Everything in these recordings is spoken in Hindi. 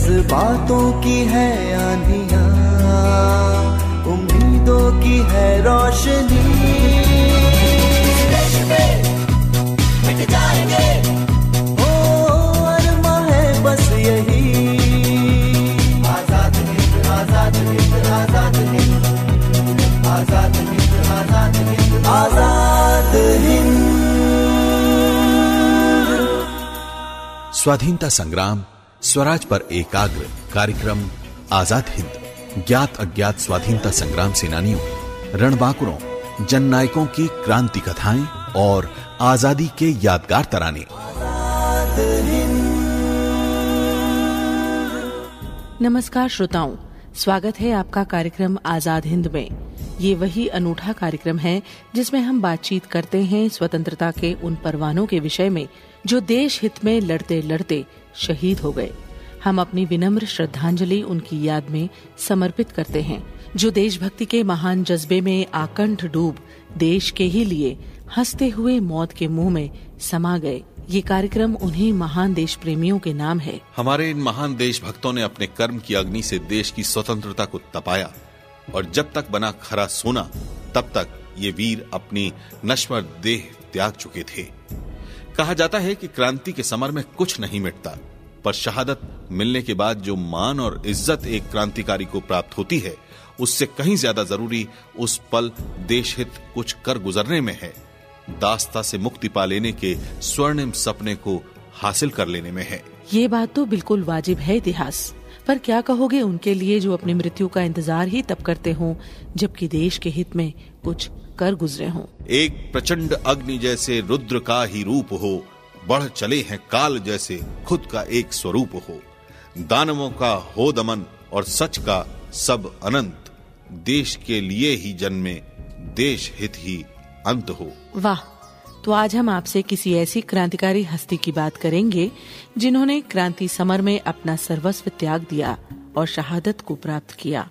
जज्बातों की है आंधिया उम्मीदों की है रोशनी। मिट जाएँगे। ओ अरमा है बस यही। आज़ाद हिंद आज़ाद हिंद आज़ाद हिंद। आज़ाद हिंद आज़ाद हिंद। आज़ाद हिंद। स्वाधीनता संग्राम स्वराज पर एकाग्र कार्यक्रम, आज़ाद हिंद, ज्ञात अज्ञात स्वाधीनता संग्राम सेनानियों, रणबांकुरों जन नायकों की क्रांति कथाएँ और आज़ादी के यादगार तराने। नमस्कार श्रोताओं, स्वागत है आपका कार्यक्रम आज़ाद हिंद में। ये वही अनूठा कार्यक्रम है जिसमें हम बातचीत करते हैं स्वतंत्रता के उन परवानों के विषय में जो देश हित में लड़ते लड़ते शहीद हो गए। हम अपनी विनम्र श्रद्धांजलि उनकी याद में समर्पित करते हैं, जो देशभक्ति के महान जज्बे में आकंठ डूब देश के ही लिए हँसते हुए मौत के मुँह में समा गए। ये कार्यक्रम उन्हीं महान देश प्रेमियों के नाम है। हमारे इन महान देशभक्तों ने अपने कर्म की अग्नि से देश की स्वतंत्रता को तपाया और जब तक बना खरा सोना, तब तक ये वीर अपनी नश्वर देह त्याग चुके थे। कहा जाता है कि क्रांति के समर में कुछ नहीं मिटता, पर शहादत मिलने के बाद जो मान और इज़्ज़त एक क्रांतिकारी को प्राप्त होती है, उससे कहीं ज़्यादा ज़रूरी उस पल देश हित कुछ कर गुजरने में है, दास्ता से मुक्ति पा लेने के स्वर्णिम सपने को हासिल कर लेने में है। ये बात तो बिल्कुल वाजिब है इतिहास, पर क्या कहोगे उनके लिए जो अपनी मृत्यु का इंतज़ार ही तब करते हों, जबकि देश के हित में कुछ कर गुजरे हों। एक प्रचंड अग्नि जैसे रुद्र का ही रूप हो बढ़ चले हैं काल जैसे खुद का एक स्वरूप हो। दानवों का हो दमन और सच का सब अनंत। देश के लिए ही जन्मे देश हित ही अंत हो। वाह तो आज हम आपसे किसी ऐसी क्रांतिकारी हस्ती की बात करेंगे जिन्होंने क्रांति समर में अपना सर्वस्व त्याग दिया और शहादत को प्राप्त किया।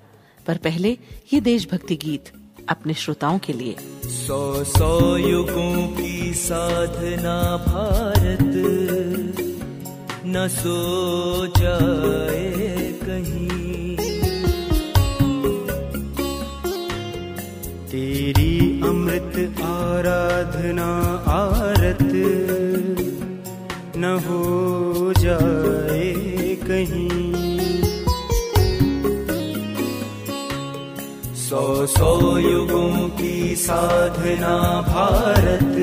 पर पहले ये देशभक्ति गीत। अपने श्रोताओं के लिए। सौ सौ युगों की साधना भारत, न सो जाए कहीं। तेरी अमृत आराधना आरत, न हो जाए सौ सौ युगों की साधना भारत।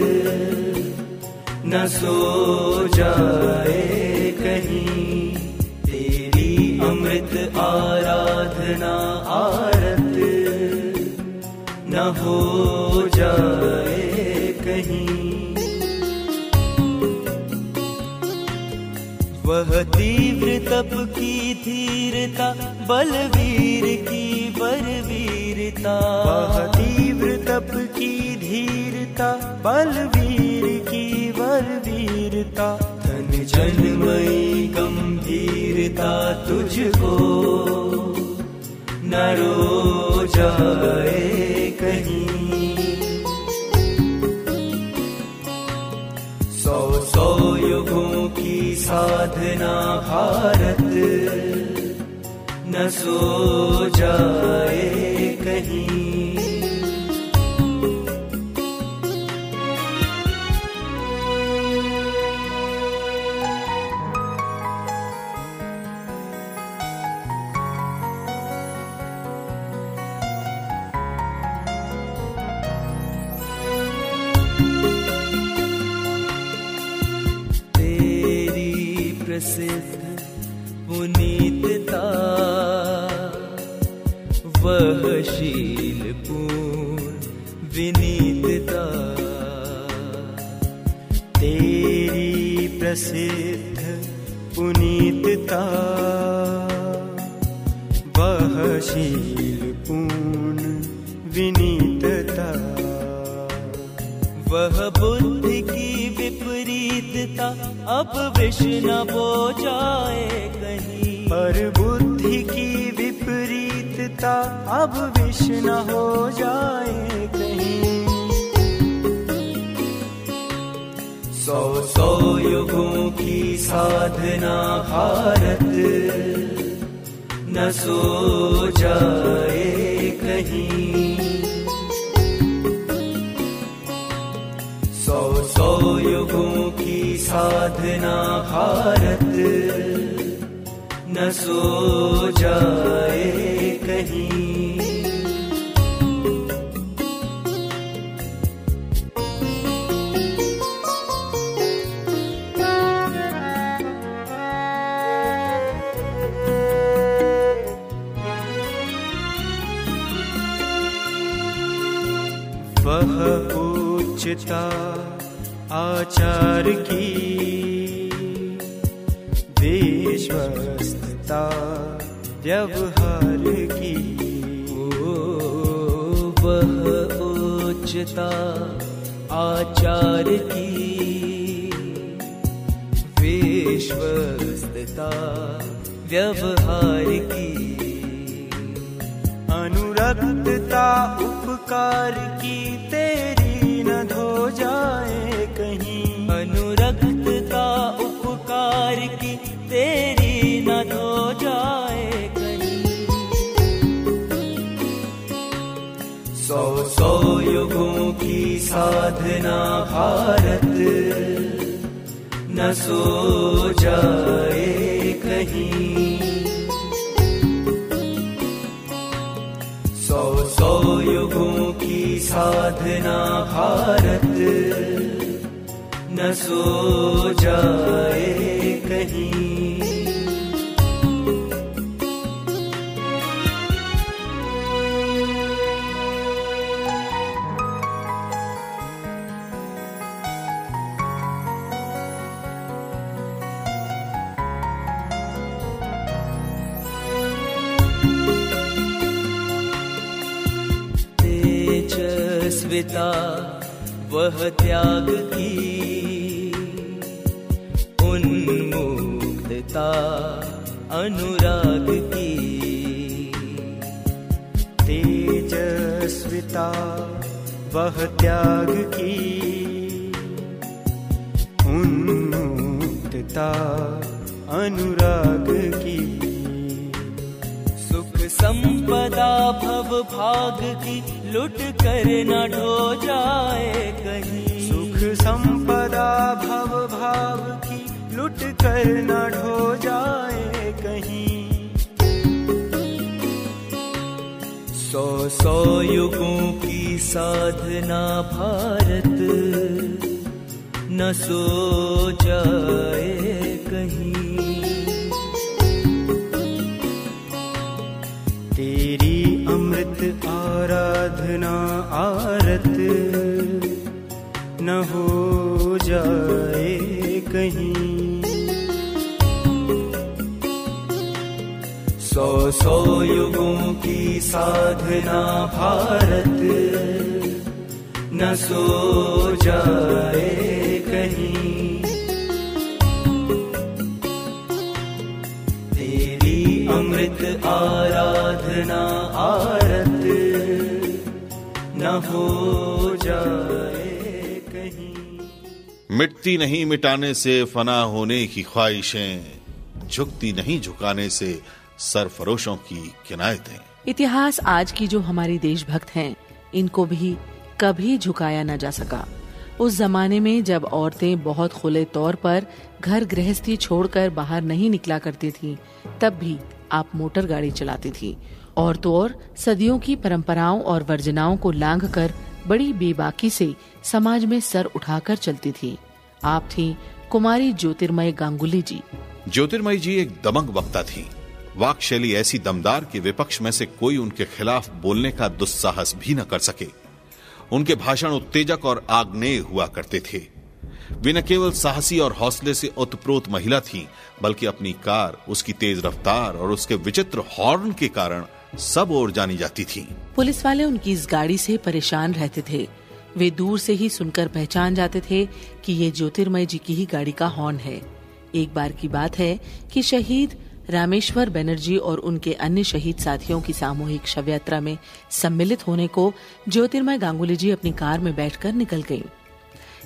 न सो जाए कहीं, तेरी अमृत आराधना आरत। न हो जाए कहीं। तप की धीरता बलवीर की बलवीरता। तीव्र तप की धीरता बलवीर की बलवीरता। धन जनमयी गंभीरता तुझको। न रो जाए कहीं। साधना भारत। न सो जाए कहीं। शील पूर्ण विनीतता। वह बुद्धि की विपरीतता, अब विष न बो जाए कहीं। पर बुद्धि की विपरीतता, अब विष न हो जाए कहीं। सौ सौ युगों की साधना भारत। न सो जाए कहीं। सौ सौ युगों की साधना भारत न सो जाए कहीं। उच्चता आचार की। विश्वस्तता व्यवहार की। ओ, वह उच्चता, आचार की। विश्वस्तता, व्यवहार की। अनुरक्तता, उपकार। साधना भारत। न सो जाए कहीं। सौ सौ युगों की साधना भारत। न सो जाए कहीं। तेजस्विता वह त्याग की। उन्मुक्तता, अनुराग की। तेजस्विता, वह त्याग की। उन्मुक्तता, अनुराग की। सुख संपदा, भव भाग की। लुट कर न ढो जाए कहीं। सुख संपदा भव भाव की लुट कर न ढो जाए कहीं। सौ सौ युगों की साधना भारत न सो जाए कहीं। तेरी अमृत आराधना आरत। न हो जाए कहीं। सौ सौ युगों की साधना भारत। न सो जाए कहीं। अमृत आराधना आरत। हो जाए कहीं। मिटती नहीं मिटाने से फना होने की ख्वाहिशें झुकती नहीं झुकाने से सरफरोशों की किनायतें। इतिहास आज की जो हमारी देशभक्त हैं इनको भी कभी झुकाया न जा सका। उस जमाने में जब औरतें बहुत खुले तौर पर घर गृहस्थी छोड़कर बाहर नहीं निकला करती थीं, तब भी आप मोटर गाड़ी चलाती थी। और तो और सदियों की परंपराओं और वर्जनाओं को लांघ कर बड़ी बेबाकी से समाज में सर उठाकर चलती थी। आप थी कुमारी ज्योतिर्मय गांगुली जी। ज्योतिर्मयी जी एक दमंग वक्ता थी। वाक शैली ऐसी दमदार कि विपक्ष में से कोई उनके खिलाफ बोलने का दुस्साहस भी न कर सके। उनके भाषण उत्तेजक और आग्नेय हुआ करते थे। वे न केवल साहसी और हौसले से उत्प्रोत महिला थीं, बल्कि अपनी कार उसकी तेज रफ्तार और उसके विचित्र हॉर्न के कारण सब ओर जानी जाती थी। पुलिस वाले उनकी इस गाड़ी से परेशान रहते थे। वे दूर से ही सुनकर पहचान जाते थे कि ये ज्योतिर्मय जी की ही गाड़ी का हॉर्न है। एक बार की बात है कि शहीद रामेश्वर बनर्जी और उनके अन्य शहीद साथियों की सामूहिक शव यात्रा में सम्मिलित होने को ज्योतिर्मय गांगुली जी अपनी कार में बैठकर निकल गई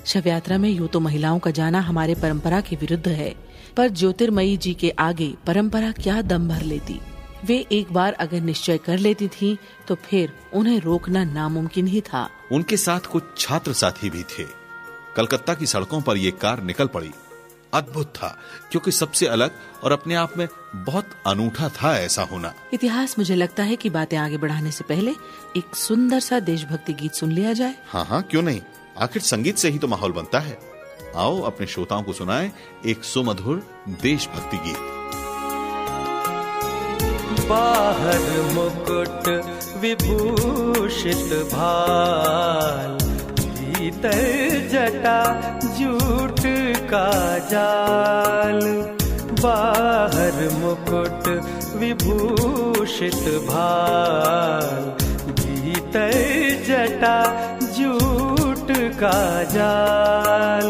शव यात्रा में यूँ तो महिलाओं का जाना हमारे परंपरा के विरुद्ध है, पर ज्योतिर्मयी जी के आगे परंपरा क्या दम भर लेती। वे एक बार अगर निश्चय कर लेती थीं, तो फिर उन्हें रोकना नामुमकिन ही था। उनके साथ कुछ छात्र साथी भी थे। कलकत्ता की सड़कों पर ये कार निकल पड़ी। अद्भुत था क्योंकि सबसे अलग और अपने आप में बहुत अनूठा था ऐसा होना। इतिहास मुझे लगता है कि बातें आगे बढ़ाने से पहले एक सुंदर सा देशभक्ति गीत सुन लिया जाए। हाँ हाँ क्यों नहीं? आखिर संगीत से ही तो माहौल बनता है। आओ अपने श्रोताओं को सुनाए एक सुमधुर देशभक्ति गीत। बाहर मुकुट विभूषित भाल भीतर जटा जूट का जाल। बाहर मुकुट विभूषित भाल भीतर जटा जूट का जाल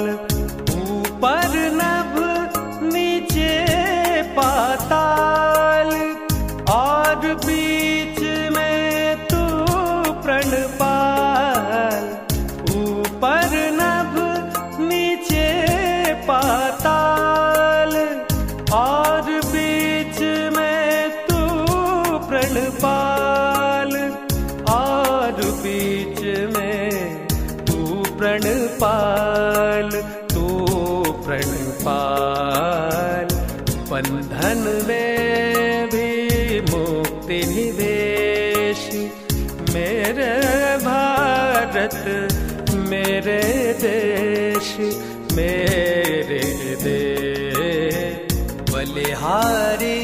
मेरे दे बलिहारी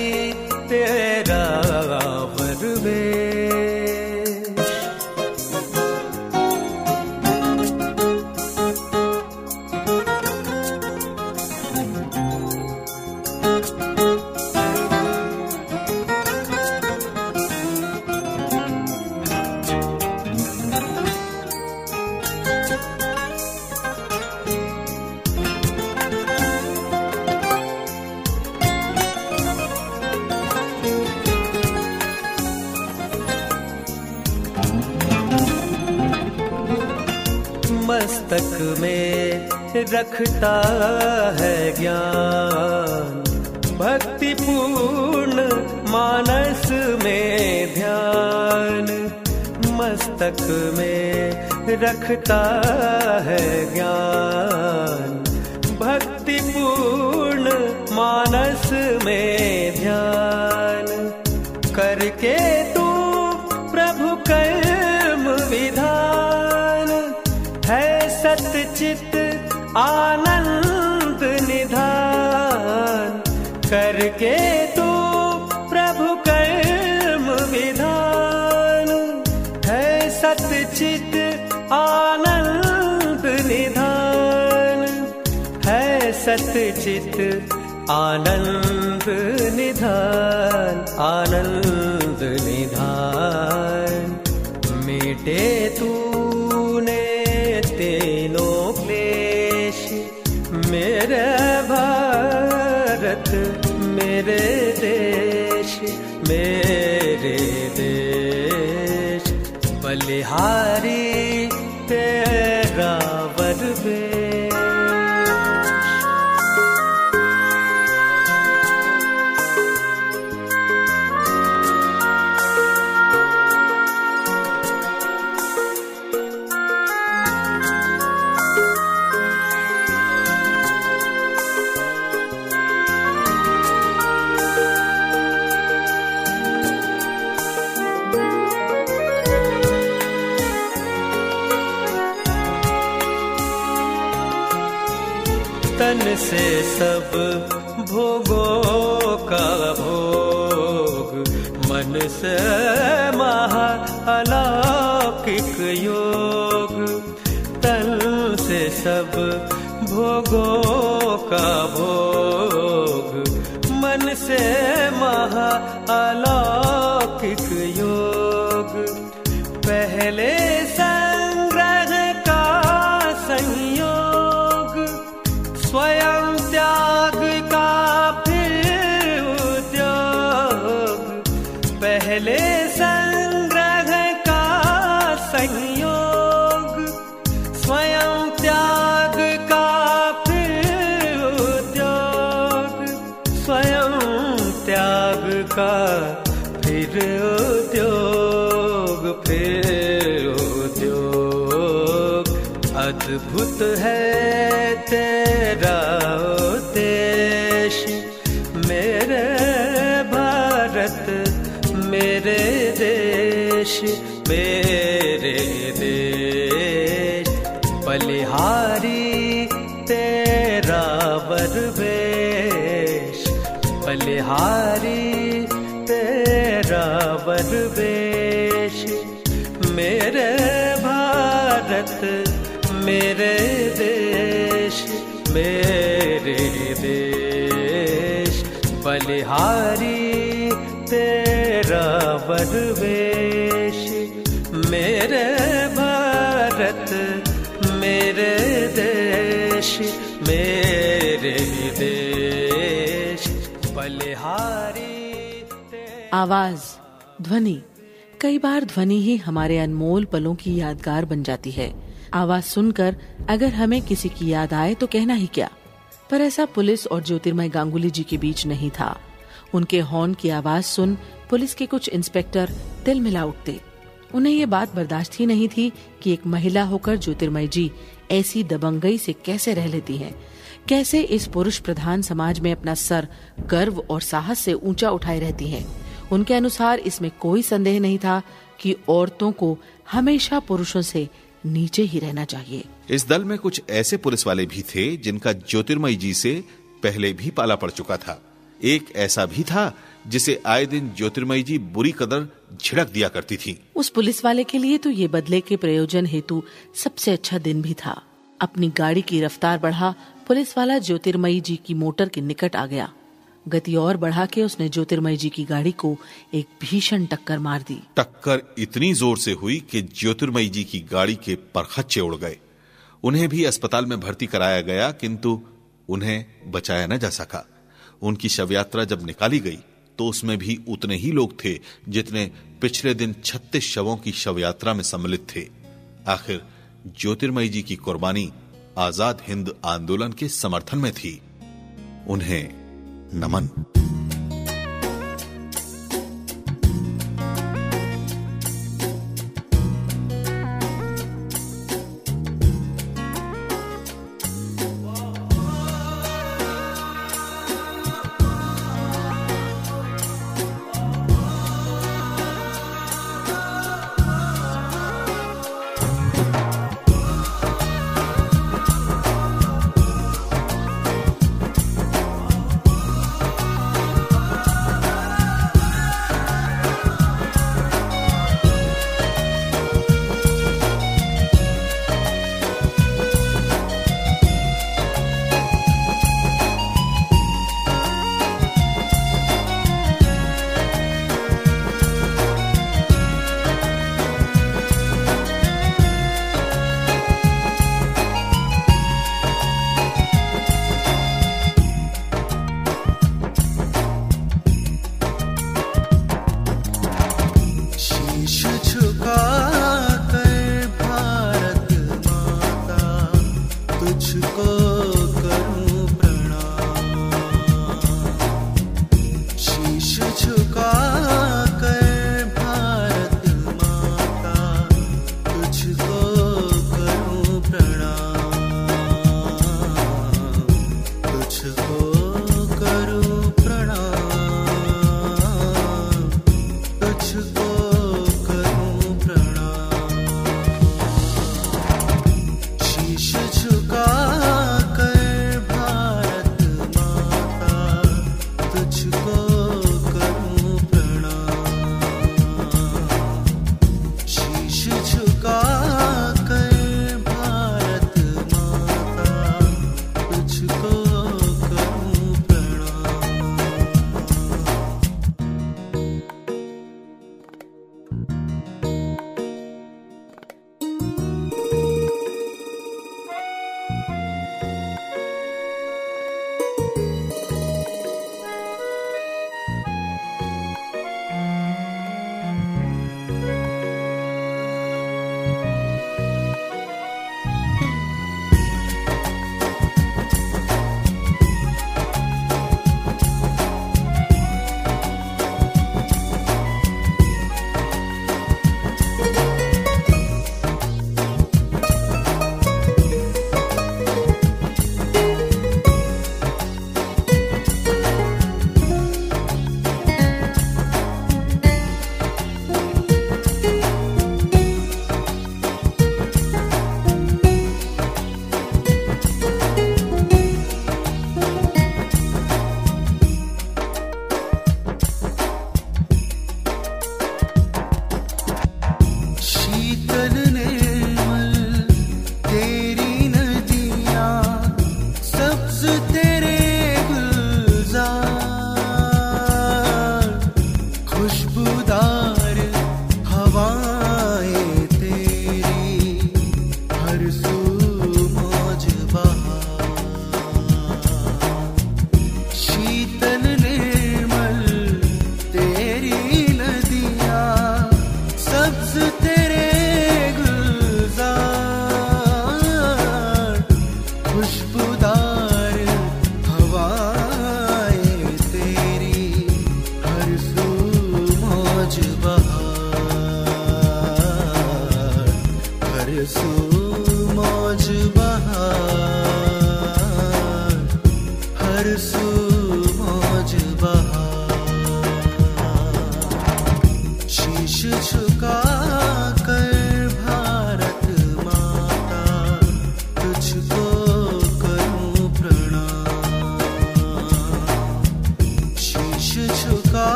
रखता है ज्ञान। भक्ति पूर्ण मानस में ध्यान मस्तक में रखता है ज्ञान। भक्ति पूर्ण मानस में ध्यान आनंद निधान करके तू प्रभु कर्म विधान है सतचित आनंद निधान है सतचित आनंद निधान। आनंद तन से सब भोगों का भोग। मन से महा अलौकिक योग। तन से सब भोगों का भोग। संयोग स्वयं त्याग का फिर उद्योग। स्वयं त्याग का फिर उद्योग फिर उद्योग। अद्भुत है तेरा मेरे देश मेरे देश, बलिहारी तेरा बरवेश मेरे भारत, मेरे देश मेरे देश, बलिहारी आवाज़, ध्वनि। कई बार ध्वनि ही हमारे अनमोल पलों की यादगार बन जाती है। आवाज़ सुनकर अगर हमें किसी की याद आए तो कहना ही क्या। पर ऐसा पुलिस और ज्योतिर्मय गांगुली जी के बीच नहीं था। उनके हॉर्न की आवाज़ सुन पुलिस के कुछ इंस्पेक्टर तिल मिला उठते। उन्हें ये बात बर्दाश्त ही नहीं थी कि एक महिला होकर ज्योतिर्मय जी ऐसी दबंगई से कैसे रह लेती हैं। कैसे इस पुरुष प्रधान समाज में अपना सर, गर्व और साहस से ऊँचा उठाए रहती हैं। उनके अनुसार इसमें कोई संदेह नहीं था कि औरतों को हमेशा पुरुषों से नीचे ही रहना चाहिए। इस दल में कुछ ऐसे पुलिस वाले भी थे जिनका ज्योतिर्मयी जी से पहले भी पाला पड़ चुका था। एक ऐसा भी था जिसे आए दिन ज्योतिर्मयी जी बुरी कदर झिड़क दिया करती थी। उस पुलिस वाले के लिए तो ये बदले के प्रयोजन हेतु सबसे अच्छा दिन भी था। अपनी गाड़ी की रफ्तार बढ़ा पुलिस वाला ज्योतिर्मयी जी की मोटर के निकट आ गया। गति और बढ़ा के उसने ज्योतिर्मय जी की गाड़ी को एक भीषण टक्कर मार दी। टक्कर इतनी ज़ोर से हुई कि ज्योतिर्मयी जी की गाड़ी के परखच्चे उड़ गए। उन्हें भी अस्पताल में भर्ती कराया गया, किंतु उन्हें बचाया न जा सका। उनकी शव यात्रा जब निकाली गई तो उसमें भी उतने ही लोग थे जितने पिछले दिन छत्तीस शवों की शव यात्रा में सम्मिलित थे। आखिर ज्योतिर्मयी जी की कुर्बानी आज़ाद हिंद आंदोलन के समर्थन में थी। उन्हें नमन।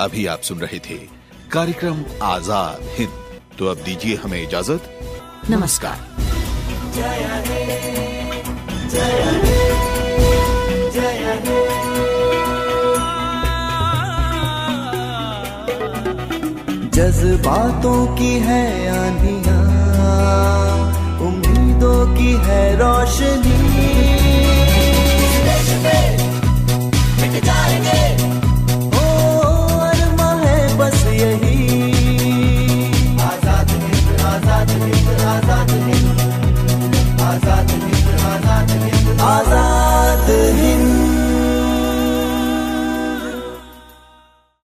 अभी आप सुन रहे थे कार्यक्रम आज़ाद हिंद। तो अब दीजिए हमें इजाज़त। नमस्कार। जज्बातों की है आंधिया उम्मीदों की है रोशनी। the